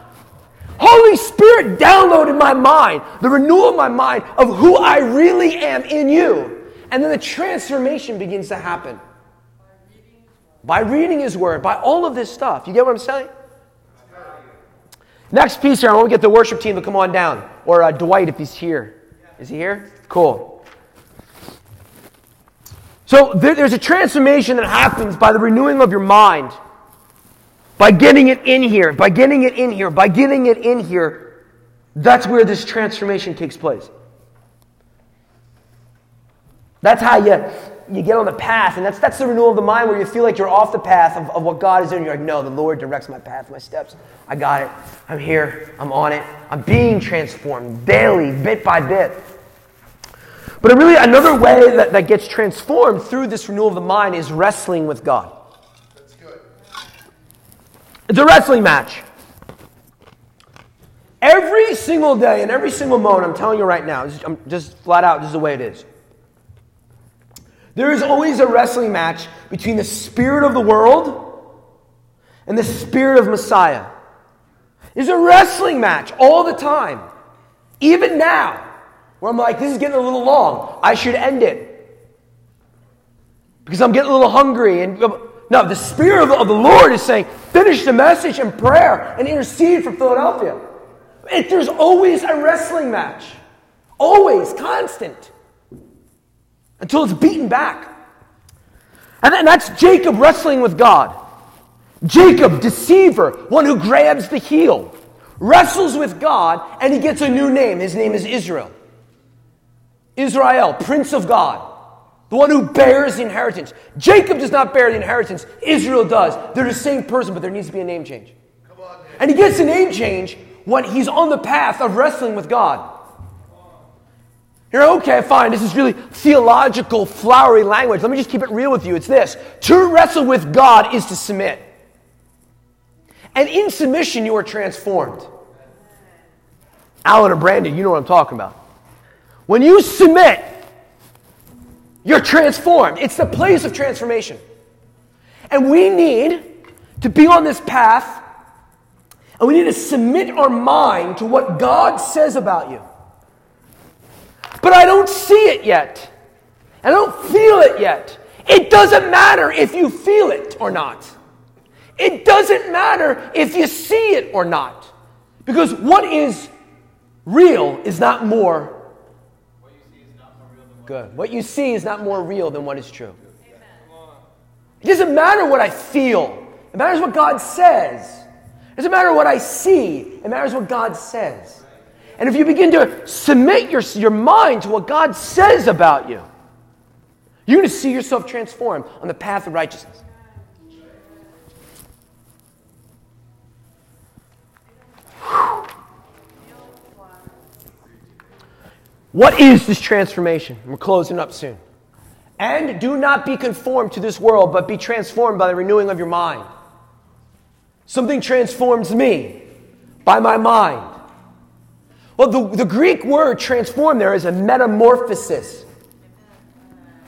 Holy Spirit downloaded my mind, the renewal of my mind of who I really am in you. And then the transformation begins to happen. By reading His Word, by all of this stuff. You get what I'm saying? Next piece here, I want to get the worship team to come on down. Or uh, Dwight, if he's here. Is he here? Cool. So there, there's a transformation that happens by the renewing of your mind. By getting it in here, by getting it in here, by getting it in here, that's where this transformation takes place. That's how you, you get on the path, and that's, that's the renewal of the mind where you feel like you're off the path of, of what God is doing. You're like, no, the Lord directs my path, my steps. I got it. I'm here. I'm on it. I'm being transformed daily, bit by bit. But really, another way that, that gets transformed through this renewal of the mind is wrestling with God. That's good. It's a wrestling match. Every single day and every single moment, I'm telling you right now, I'm just flat out, this is the way it is. There is always a wrestling match between the spirit of the world and the spirit of Messiah. There's a wrestling match all the time. Even now, where I'm like, this is getting a little long. I should end it. Because I'm getting a little hungry. And no, the Spirit of the, Lord is saying, finish the message in prayer and intercede for Philadelphia. It, there's always a wrestling match. Always, constant. Until it's beaten back. And, that's Jacob wrestling with God. Jacob, deceiver, one who grabs the heel, wrestles with God, and he gets a new name. His name is Israel. Israel, Prince of God. the one who bears the inheritance. Jacob does not bear the inheritance, Israel does. They're the same person, but there needs to be a name change. And he gets a name change when he's on the path of wrestling with God. You're okay, fine. This is really theological, flowery language. Let me just keep it real with you. It's this to wrestle with God is to submit. And in submission, you are transformed. Alan or Brandon, you know what I'm talking about. When you submit, you're transformed. It's the place of transformation. And we need to be on this path, and we need to submit our mind to what God says about you. But I don't see it yet. I don't feel it yet. It doesn't matter if you feel it or not. It doesn't matter if you see it or not. Because what is real is not more Good. What you see is not more real than what is true. It doesn't matter what I feel. It matters what God says. It doesn't matter what I see. It matters what God says. And if you begin to submit your, your mind to what God says about you, you're going to see yourself transformed on the path of righteousness. What is this transformation? We're closing up soon. And do not be conformed to this world, but be transformed by the renewing of your mind. Something transforms me by my mind. Well, the, the Greek word transform there is a metamorphosis.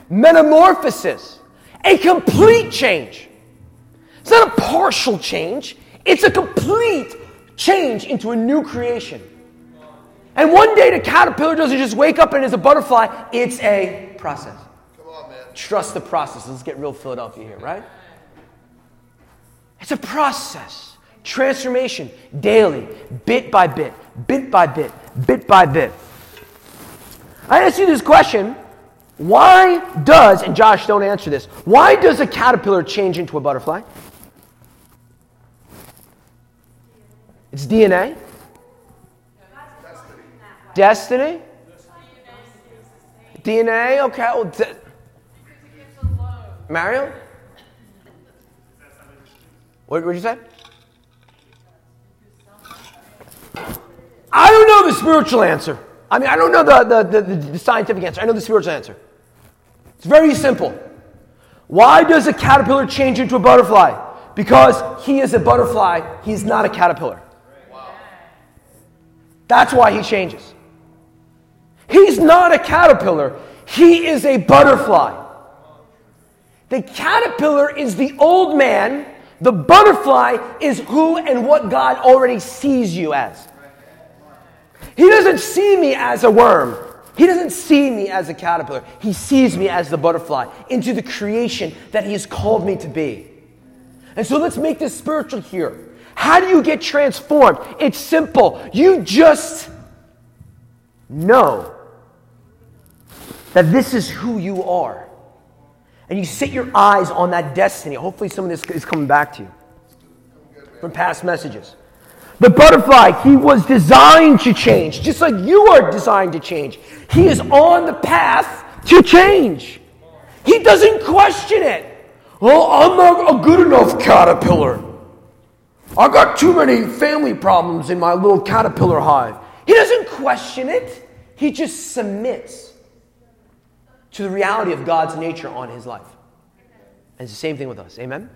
Metamorphosis. A complete change. It's not a partial change, it's a complete change into a new creation. And one day the caterpillar doesn't just wake up and is a butterfly, it's a process. Come on, man. Trust the process. Let's get real Philadelphia here, right? It's a process. Transformation daily, bit by bit, bit by bit, bit by bit. I ask you this question why does, and Josh, don't answer this, why does a caterpillar change into a butterfly? It's DNA. Destiny? DNA? Okay. Well, de- Mario? What did you say? I don't know the spiritual answer. I mean, I don't know the, the, the, the, scientific answer. I know the spiritual answer. It's very simple. Why does a caterpillar change into a butterfly? Because he is a butterfly, he's not a caterpillar. That's why he changes. He's not a caterpillar, he is a butterfly. The caterpillar is the old man, the butterfly is who and what God already sees you as. He doesn't see me as a worm. He doesn't see me as a caterpillar. He sees me as the butterfly into the creation that He has called me to be. And so let's make this spiritual here. How do you get transformed? It's simple. You just know that this is who you are. And you set your eyes on that destiny. Hopefully, some of this is coming back to you from past messages. The butterfly, he was designed to change, just like you are designed to change. He is on the path to change. He doesn't question it. Well, I'm not a good enough caterpillar. I got too many family problems in my little caterpillar hive. He doesn't question it, he just submits to the reality of God's nature on his life. And it's the same thing with us. Amen?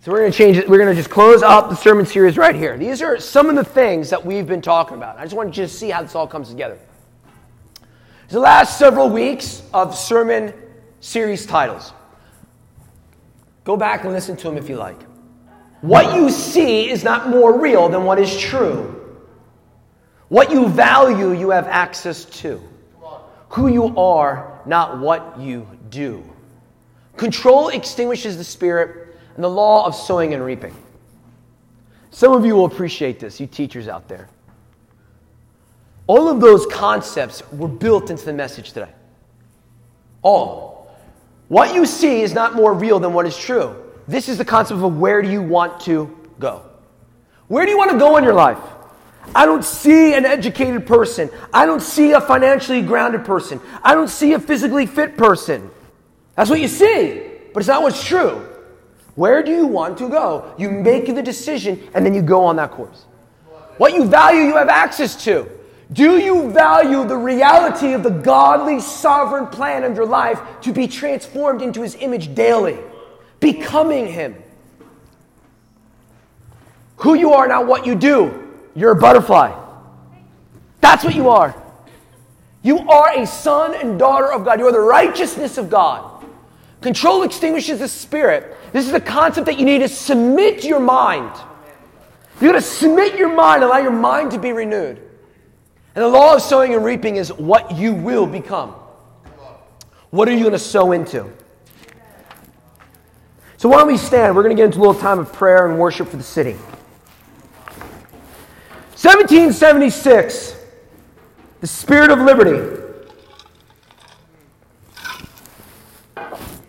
So we're going to change it. We're going to just close up the sermon series right here. These are some of the things that we've been talking about. I just want you to see how this all comes together. The last several weeks of sermon series titles. Go back and listen to them if you like. What you see is not more real than what is true. What you value, you have access to. Who you are, not what you do. Control extinguishes the spirit the law of sowing and reaping. Some of you will appreciate this, you teachers out there. All of those concepts were built into the message today. All. What you see is not more real than what is true. This is the concept of where do you want to go? Where do you want to go in your life? I don't see an educated person. I don't see a financially grounded person. I don't see a physically fit person. That's what you see, but it's not what's true. Where do you want to go? You make the decision and then you go on that course. What you value, you have access to. Do you value the reality of the godly sovereign plan of your life to be transformed into his image daily, becoming him? Who you are, not what you do. You're a butterfly. That's what you are. You are a son and daughter of God. You are the righteousness of God. Control extinguishes the spirit. This is a concept that you need to submit your mind. You got to submit your mind, allow your mind to be renewed. And the law of sowing and reaping is what you will become. What are you going to sow into? So why don't we stand? We're going to get into a little time of prayer and worship for the city. 1776, the spirit of liberty.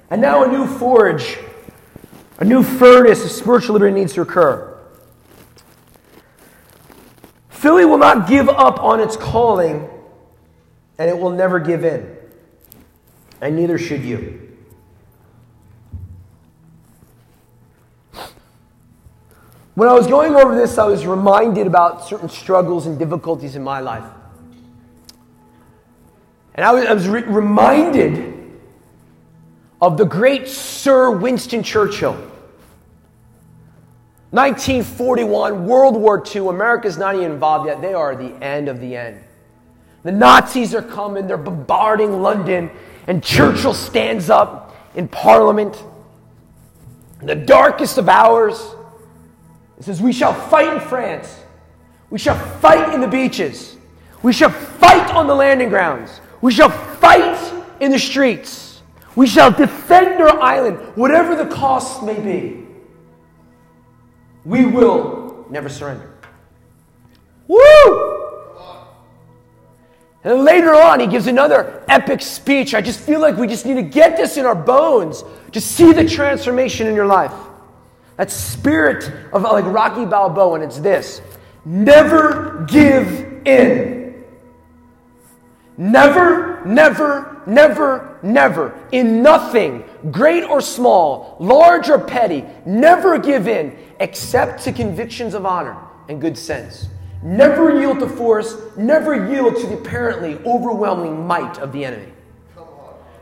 And now a new forge, a new furnace of spiritual liberty needs to occur. Philly will not give up on its calling, and it will never give in. And neither should you. When I was going over this, I was reminded about certain struggles and difficulties in my life. And I was, I was re- reminded of the great Sir Winston Churchill. 1941, World War II, America's not even involved yet. They are the end of the end. The Nazis are coming, they're bombarding London, and Churchill stands up in Parliament in the darkest of hours. He says, We shall fight in France. We shall fight in the beaches. We shall fight on the landing grounds. We shall fight in the streets. We shall defend our island, whatever the cost may be. We will never surrender. Woo! And later on, he gives another epic speech. I just feel like we just need to get this in our bones to see the transformation in your life. That spirit of like Rocky Balboa, and it's this never give in. Never, never, never, never, in nothing, great or small, large or petty, never give in except to convictions of honor and good sense. Never yield to force, never yield to the apparently overwhelming might of the enemy.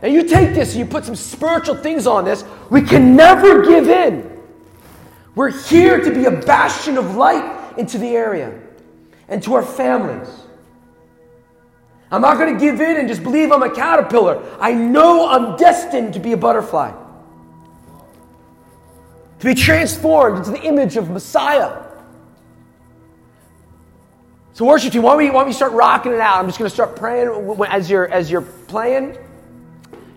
Now, you take this and you put some spiritual things on this, we can never give in. We're here to be a bastion of light into the area and to our families. I'm not going to give in and just believe I'm a caterpillar. I know I'm destined to be a butterfly to be transformed into the image of Messiah. So, worship team, why don't we, start rocking it out? I'm just going to start praying as you're, as you're playing.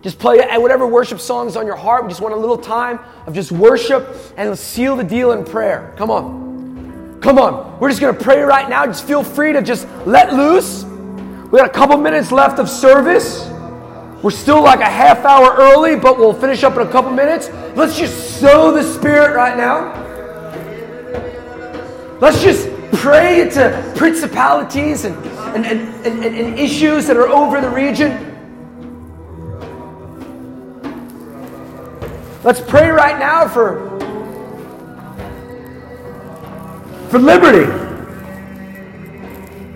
Just play whatever worship songs on your heart. We just want a little time of just worship and seal the deal in prayer. Come on. Come on. We're just going to pray right now. Just feel free to just let loose. We got a couple minutes left of service. We're still like a half hour early, but we'll finish up in a couple minutes. Let's just sow the Spirit right now. Let's just pray to principalities and, and, and, and, and issues that are over the region. Let's pray right now for, for liberty,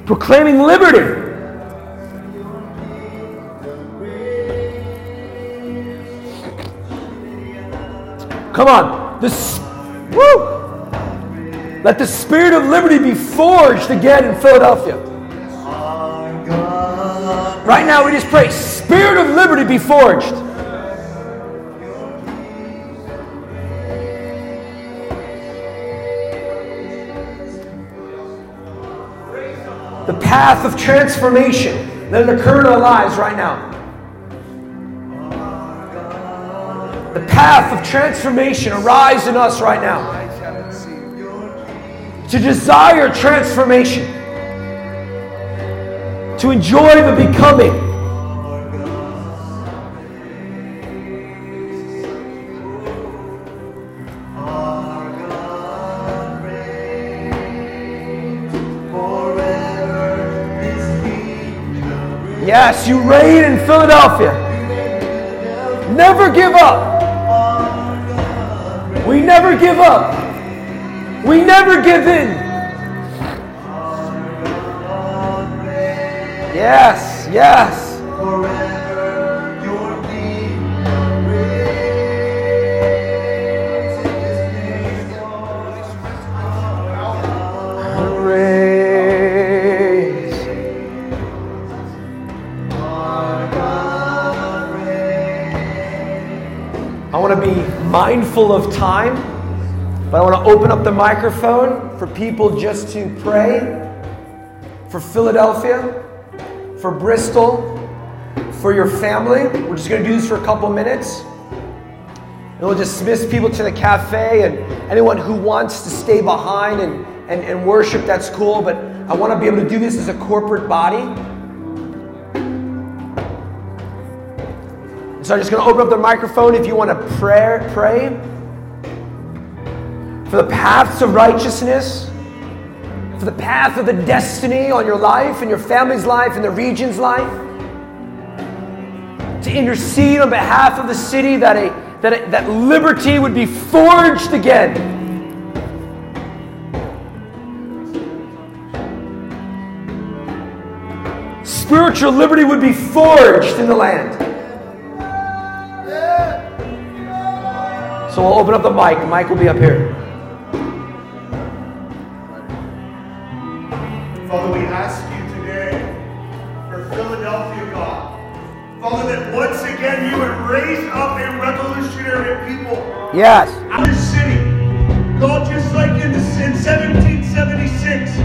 proclaiming liberty. Come on. This, woo! Let the spirit of liberty be forged again in Philadelphia. Right now, we just pray, Spirit of liberty be forged. The path of transformation that occur in our lives right now. the path of transformation arise in us right now. To desire transformation, to enjoy the becoming. Yes, you reign in Philadelphia. Never give up. We never give up. We never give in. Yes, yes. Mindful of time, but I want to open up the microphone for people just to pray for Philadelphia, for Bristol, for your family. We're just going to do this for a couple minutes. And we'll dismiss people to the cafe, and anyone who wants to stay behind and, and, and worship, that's cool. But I want to be able to do this as a corporate body. So I'm just going to open up the microphone if you want to pray, pray for the paths of righteousness, for the path of the destiny on your life and your family's life and the region's life, to intercede on behalf of the city that, a, that, that liberty would be forged again. Spiritual liberty would be forged in the land. So we'll open up the mic. Mike will be up here. Father, we ask you today for Philadelphia, God. Father, that once again you would raise up a revolutionary people. Yes. The city. God, just like in, the, in 1776,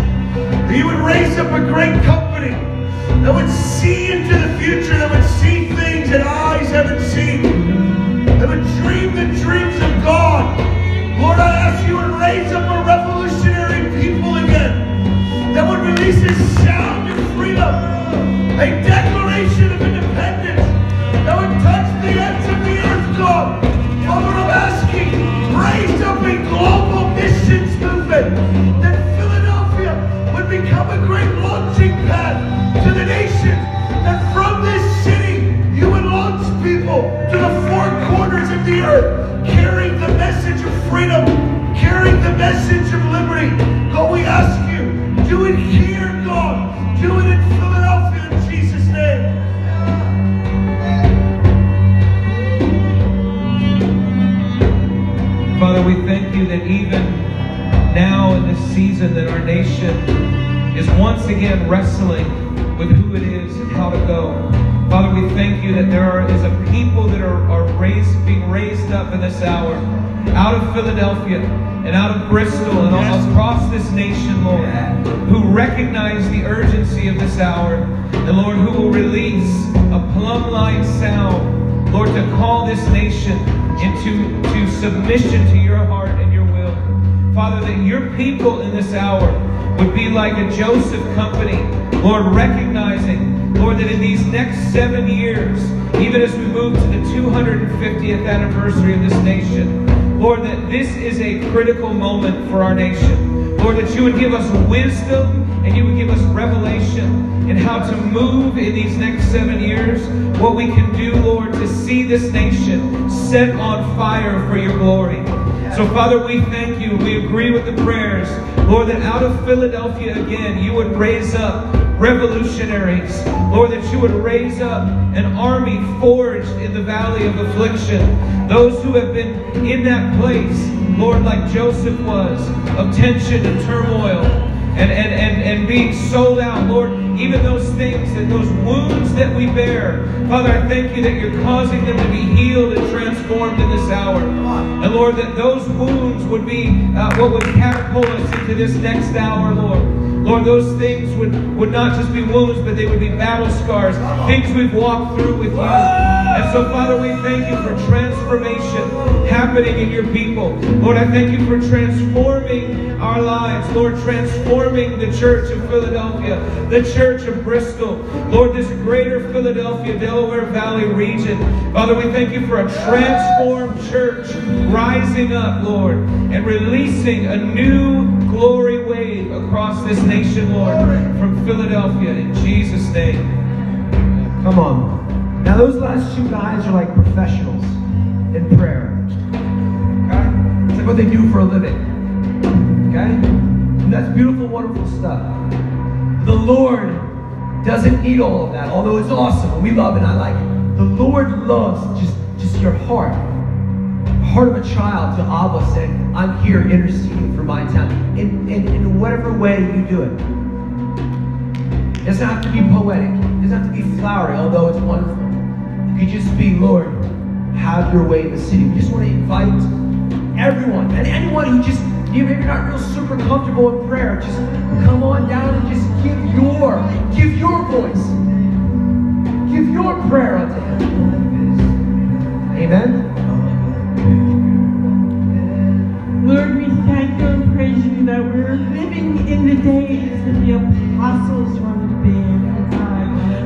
you would raise up a great company that would see into the future, that would see things that eyes haven't seen that would dream the dreams of God. Lord, I ask you to raise up a revolutionary people again that would release a sound of freedom, a declaration of independence that would touch the ends of the earth, God. Father, I'm asking, raise up a global missions movement that Philadelphia would become a great launching pad to the nations, season that our nation is once again wrestling with who it is and how to go. Father, we thank you that there are, is a people that are, are raised, being raised up in this hour out of Philadelphia and out of Bristol and yes. across this nation, Lord, who recognize the urgency of this hour. And Lord, who will release a plumb line sound, Lord, to call this nation into to submission to your heart and your will. Father, that your people in this hour would be like a Joseph company, Lord, recognizing Lord, that in these next seven years, even as we move to the 250th anniversary of this nation, Lord, that this is a critical moment for our nation. Lord, that you would give us wisdom and you would give us revelation in how to move in these next seven years, what we can do, Lord, to see this nation set on fire for your glory. So, Father, we thank you. We agree with the prayers, Lord, that out of Philadelphia again, you would raise up revolutionaries. Lord, that you would raise up an army forged in the valley of affliction. Those who have been in that place, Lord, like Joseph was, of tension and turmoil and, and, and, and being sold out. Lord, even those things and those wounds that we bear, Father, I thank you that you're causing them to be healed and transformed in this hour. And Lord, that those wounds would be uh, what would catapult us into this next hour, Lord. Lord, those things would, would not just be wounds, but they would be battle scars, things we've walked through with you. And so, Father, we thank you for transformation happening in your people. Lord, I thank you for transforming our lives. Lord, transforming the church of Philadelphia, the church of Bristol. Lord, this greater Philadelphia, Delaware Valley region. Father, we thank you for a transformed church rising up, Lord, and releasing a new glory wave across this nation, Lord, from Philadelphia in Jesus' name. Come on. Now, those last two guys are like professionals in prayer. Okay? It's like what they do for a living. Okay? And that's beautiful, wonderful stuff. The Lord doesn't need all of that, although it's awesome and we love it I like it. The Lord loves just, just your heart. Heart of a child to Abba saying, I'm here interceding for my town. In, in, in whatever way you do it. It doesn't have to be poetic. It doesn't have to be flowery, although it's wonderful. It could just be, Lord, have your way in the city. We just want to invite everyone and anyone who just you maybe not real super comfortable in prayer. Just come on down and just give your give your voice. Give your prayer unto him. Amen. That we're living in the days that the apostles wanted to be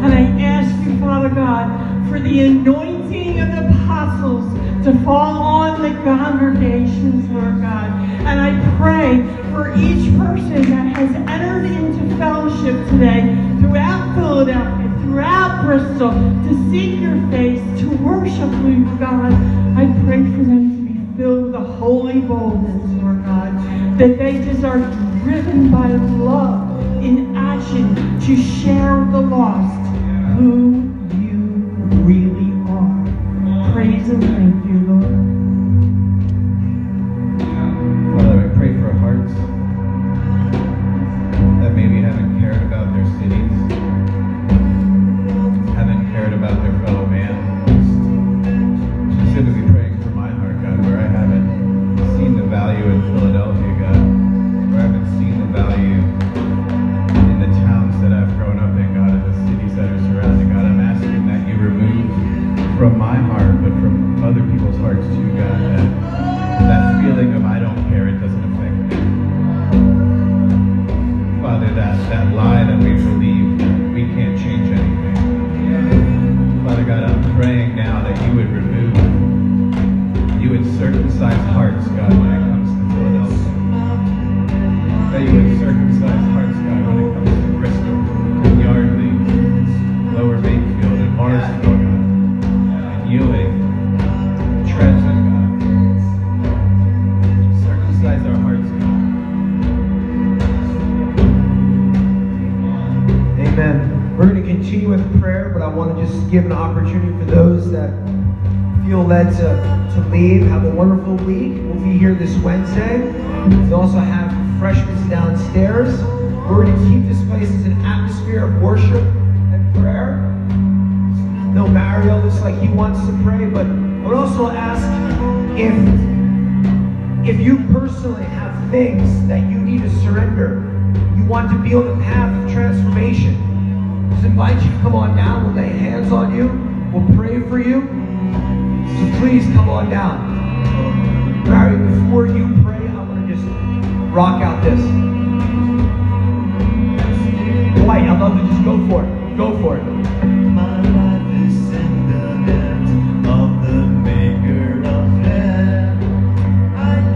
And I ask you, Father God, for the anointing of the apostles to fall on the congregations, Lord God. And I pray for each person that has entered into fellowship today throughout Philadelphia, throughout Bristol, to seek your face, to worship you, God. I pray for them to be filled with a holy boldness, that they just are driven by love in action to share the lost who you really are. Praise and thank